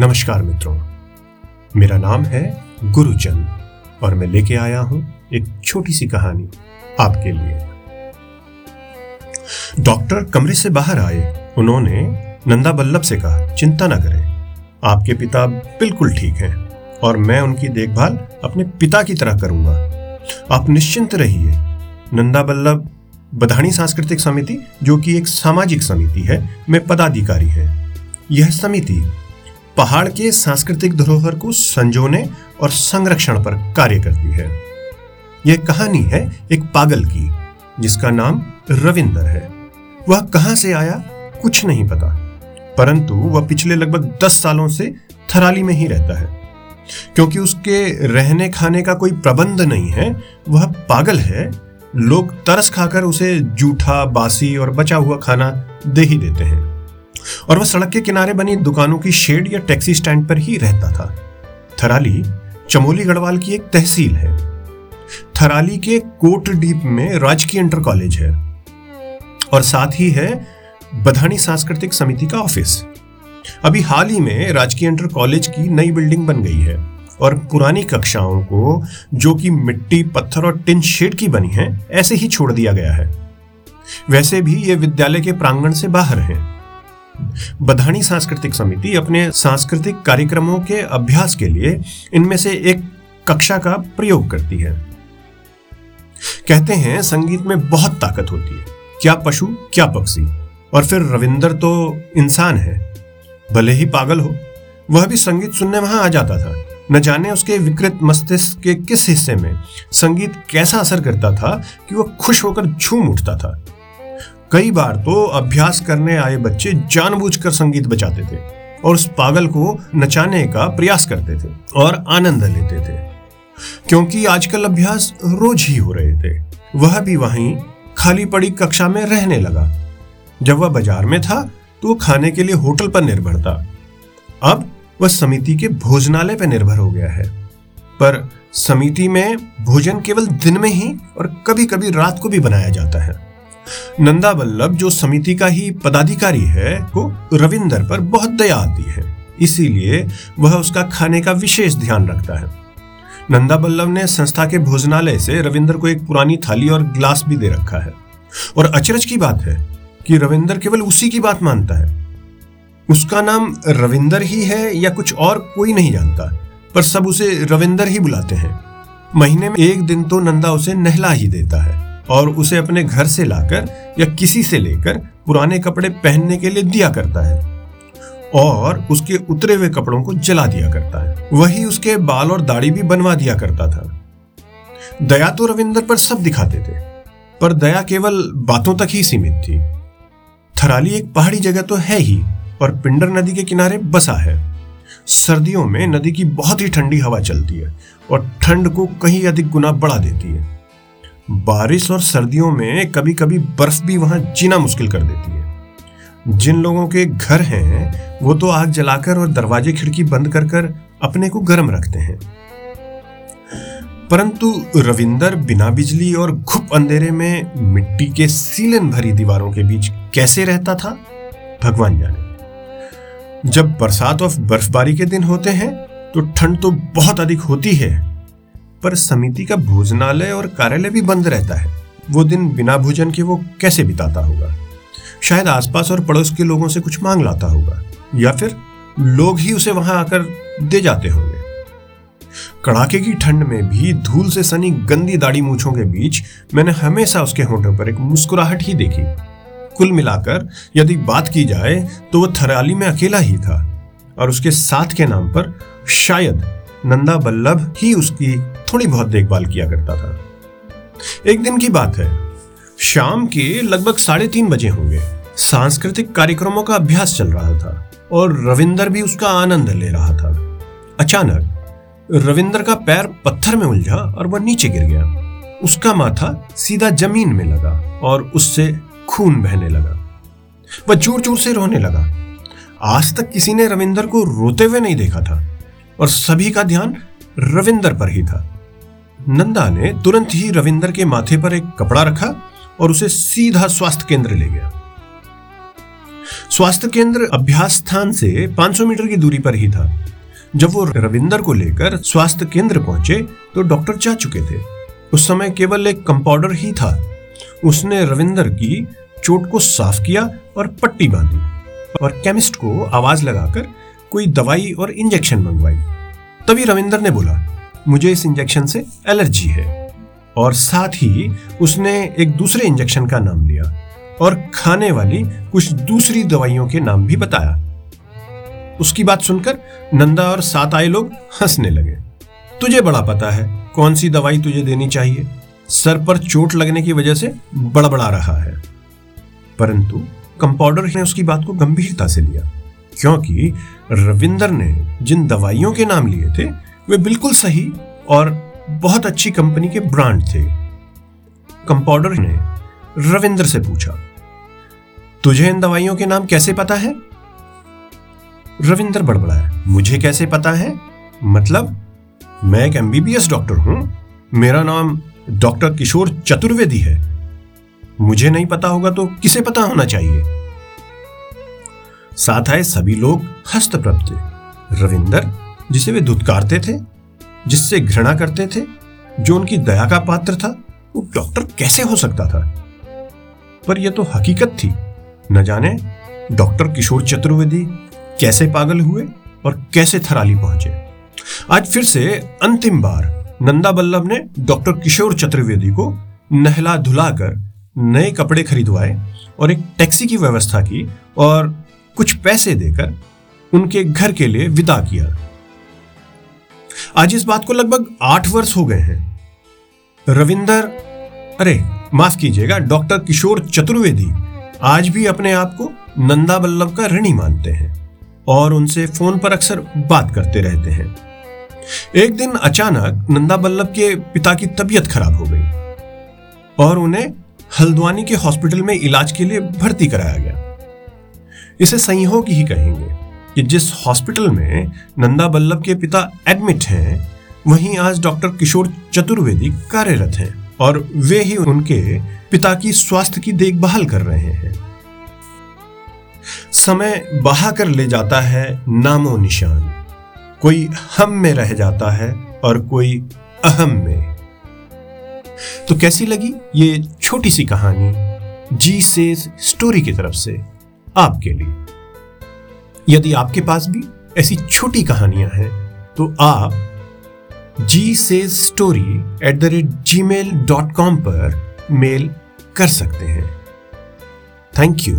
नमस्कार मित्रों। मेरा नाम है गुरुचंद और मैं लेके आया हूँ एक छोटी सी कहानी आपके लिए। डॉक्टर कमरे से बाहर आए। उन्होंने नंदा बल्लभ से कहा, चिंता ना करें, आपके पिता बिल्कुल ठीक हैं और मैं उनकी देखभाल अपने पिता की तरह करूँगा। आप निश्चिंत रहिए। नंदा बल्लभ बधानी सांस्कृतिक समिति, जो कि एक सामाजिक समिति है, में पदाधिकारी है। यह समिति पहाड़ के सांस्कृतिक धरोहर को संजोने और संरक्षण पर कार्य करती है। यह कहानी है एक पागल की, जिसका नाम रविंदर है। वह कहाँ से आया, कुछ नहीं पता, परंतु वह पिछले लगभग दस सालों से थराली में ही रहता है। क्योंकि उसके रहने खाने का कोई प्रबंध नहीं है, वह पागल है। लोग तरस खाकर उसे जूठा, बासी और बचा हुआ खाना दे ही देते हैं। और वह सड़क के किनारे बनी दुकानों की शेड या टैक्सी स्टैंड पर ही रहता था। थराली चमोली गढ़वाल की एक तहसील है। थराली के कोट डीप में राजकीय इंटर कॉलेज है और साथ ही है बधानी सांस्कृतिक समिति का ऑफ़िस। अभी हाल ही में राजकीय इंटर कॉलेज की नई बिल्डिंग बन गई है और पुरानी कक्षाओं को, जो कि मिट्टी, पत्थर और टिन शेड की बनी है, ऐसे ही छोड़ दिया गया है। वैसे भी ये विद्यालय के प्रांगण से बाहर है। बधानी सांस्कृतिक समिति अपने सांस्कृतिक कार्यक्रमों के अभ्यास के लिए इनमें से एक कक्षा का प्रयोग करती है। कहते हैं, संगीत में बहुत ताकत होती है। क्या पशु, क्या पक्षी? और फिर रविंदर तो इंसान है। भले ही पागल हो, वह भी संगीत सुनने वहाँ आ जाता था। न जाने उसके विकृत मस्तिष्क के किस हिस्से में संगीत कैसा असर करता था कि वह खुश होकर झूम उठता था। कई बार तो अभ्यास करने आए बच्चे जानबूझकर संगीत बजाते थे और उस पागल को नचाने का प्रयास करते थे और आनंद लेते थे। क्योंकि आजकल अभ्यास रोज ही हो रहे थे। वह भी वहीं खाली पड़ी कक्षा में रहने लगा। जब वह बाज़ार में था तो वो खाने के लिए होटल पर निर्भर था। अब वह समिति के भोजनालय पर निर्भर हो गया है। पर समिति में भोजन केवल दिन में ही और कभी कभी रात को भी बनाया जाता है। नंदा बल्लभ जो समिति का ही पदाधिकारी है, को रविंदर पर बहुत दया आती है। इसीलिए वह उसका खाने का विशेष ध्यान रखता है। नंदा बल्लभ ने संस्था के भोजनालय से रविंदर को एक पुरानी थाली और ग्लास भी दे रखा है। और अचरज की बात है कि रविंदर केवल उसी की बात मानता है। उसका नाम रविंदर ही है या कुछ और कोई नहीं जानता, पर सब उसे रविंदर ही बुलाते हैं। महीने में एक दिन तो नंदा उसे नहला ही देता है। और उसे अपने घर से लाकर या किसी से लेकर पुराने कपड़े पहनने के लिए दिया करता है और उसके उतरे हुए कपड़ों को जला दिया करता है। वही उसके बाल और दाढ़ी भी बनवा दिया करता था। दया तो रविंदर पर सब दिखाते थे, पर दया केवल बातों तक ही सीमित थी। थराली एक पहाड़ी जगह तो है ही, और पिंडर नदी के किनारे बसा है। सर्दियों में नदी की बहुत ही ठंडी हवा चलती है और ठंड को कहीं अधिक गुना बढ़ा देती है। बारिश और सर्दियों में कभी कभी बर्फ़ भी वहाँ जीना मुश्किल कर देती है। जिन लोगों के घर हैं, वो तो आग जलाकर और दरवाजे खिड़की बंद कर कर अपने को गर्म रखते हैं। परंतु रविंदर बिना बिजली और घुप अंधेरे में मिट्टी के सीलन भरी दीवारों के बीच कैसे रहता था? भगवान जाने। जब बरसात और बर्फबारी के दिन होते हैं तो ठंड तो बहुत अधिक होती है। पर समिति का भोजनालय और कार्यालय भी बंद रहता है। वो दिन बिना भोजन के वो कैसे बिताता होगा? शायद आसपास और पड़ोस के लोगों से कुछ मांग लाता होगा, या फिर लोग ही उसे वहाँ आकर दे जाते होंगे। कड़ाके की ठंड में भी धूल से सनी गंदी दाढ़ी मूछों के बीच मैंने हमेशा उसके होठों पर एक मुस्कुराहट ही देखी। कुल मिलाकर यदि बात की जाए तो वह थराली में अकेला ही था, और उसके साथ के नाम पर शायद नंदा बल्लभ ही उसकी थोड़ी बहुत देखभाल किया करता था। एक दिन की बात है। शाम के लगभग साढ़े तीन बजे होंगे। सांस्कृतिक कार्यक्रमों का अभ्यास चल रहा था और रविंदर भी उसका आनंद ले रहा था। अचानक रविंदर का पैर पत्थर में उलझा और वह नीचे गिर गया। उसका माथा सीधा ज़मीन में लगा और उससे खून बहने लगा। वह ज़ोर ज़ोर से रोने लगा। आज तक किसी ने रविंदर को रोते हुए नहीं देखा था। और सभी का ध्यान रविंदर पर ही था। नंदा ने तुरंत ही रविंदर के माथे पर एक कपड़ा रखा और उसे सीधा स्वास्थ्य केंद्र ले गया। स्वास्थ्य केंद्र अभ्यास स्थान से 500 मीटर की दूरी पर ही था। जब वो रविंदर को लेकर स्वास्थ्य केंद्र पहुँचे तो डॉक्टर जा चुके थे। उस समय केवल एक कंपाउंडर ही था। उसने रविंदर की चोट को साफ़ किया और पट्टी बांधी और केमिस्ट को आवाज़ लगाकर कोई दवाई और इंजेक्शन मंगवाई। तभी रविंदर ने बोला, मुझे इस इंजेक्शन से एलर्जी है। और साथ ही उसने एक दूसरे इंजेक्शन का नाम लिया और खाने वाली कुछ दूसरी दवाइयों के नाम भी बताया। उसकी बात सुनकर नंदा और साथ आए लोग हंसने लगे। तुझे बड़ा पता है, कौन सी दवाई तुझे देनी चाहिए? सर पर चोट लगने की वजह से बड़बड़ा रहा है। परंतु कंपाउंडर ने उसकी बात को गंभीरता से लिया। क्योंकि रविंदर ने जिन दवाइयों के नाम लिए थे, वे बिल्कुल सही और बहुत अच्छी कंपनी के ब्रांड थे। कंपाउंडर ने रविंदर से पूछा, तुझे इन दवाइयों के नाम कैसे पता है? रविंदर बड़बड़ाया, मुझे कैसे पता है? मतलब मैं एक एमबीबीएस डॉक्टर हूँ। मेरा नाम डॉक्टर किशोर चतुर्वेदी है। मुझे नहीं पता होगा तो किसे पता होना चाहिए? साथ आए सभी लोग हस्तप्रभ थे। रविंदर, जिसे वे धुतकारते थे, जिससे घृणा करते थे, जो उनकी दया का पात्र था, वो डॉक्टर कैसे हो सकता था? पर यह तो हकीकत थी। न जाने डॉक्टर किशोर चतुर्वेदी कैसे पागल हुए और कैसे थराली पहुँचे। आज फिर से अंतिम बार नंदा बल्लभ ने डॉक्टर किशोर चतुर्वेदी को नहला धुलाकर नए कपड़े खरीदवाए और एक टैक्सी की व्यवस्था की और कुछ पैसे देकर उनके घर के लिए विदा किया। आज इस बात को लगभग आठ वर्ष हो गए हैं। रविंदर, अरे, माफ़ कीजिएगा, डॉक्टर किशोर चतुर्वेदी आज भी अपने आप को नंदा बल्लभ का ऋणी मानते हैं और उनसे फ़ोन पर अक्सर बात करते रहते हैं। एक दिन अचानक नंदा बल्लभ के पिता की तबीयत खराब हो गई और उन्हें हल्द्वानी के हॉस्पिटल में इलाज के लिए भर्ती कराया गया। इसे संयोग ही कहेंगे कि जिस हॉस्पिटल में नंदा बल्लभ के पिता एडमिट हैं, वहीं आज डॉक्टर किशोर चतुर्वेदी कार्यरत हैं और वे ही उनके पिता की स्वास्थ्य की देखभाल कर रहे हैं। समय बहा कर ले जाता है नामो निशान। कोई हम में रह जाता है और कोई अहम में। तो कैसी लगी ये छोटी सी कहानी? जी से स्टोरी की तरफ़ से। आपके लिए। यदि आपके पास भी ऐसी छोटी कहानियाँ हैं तो आप जी से story at the rate Gmail dot com पर मेल कर सकते हैं। Thank you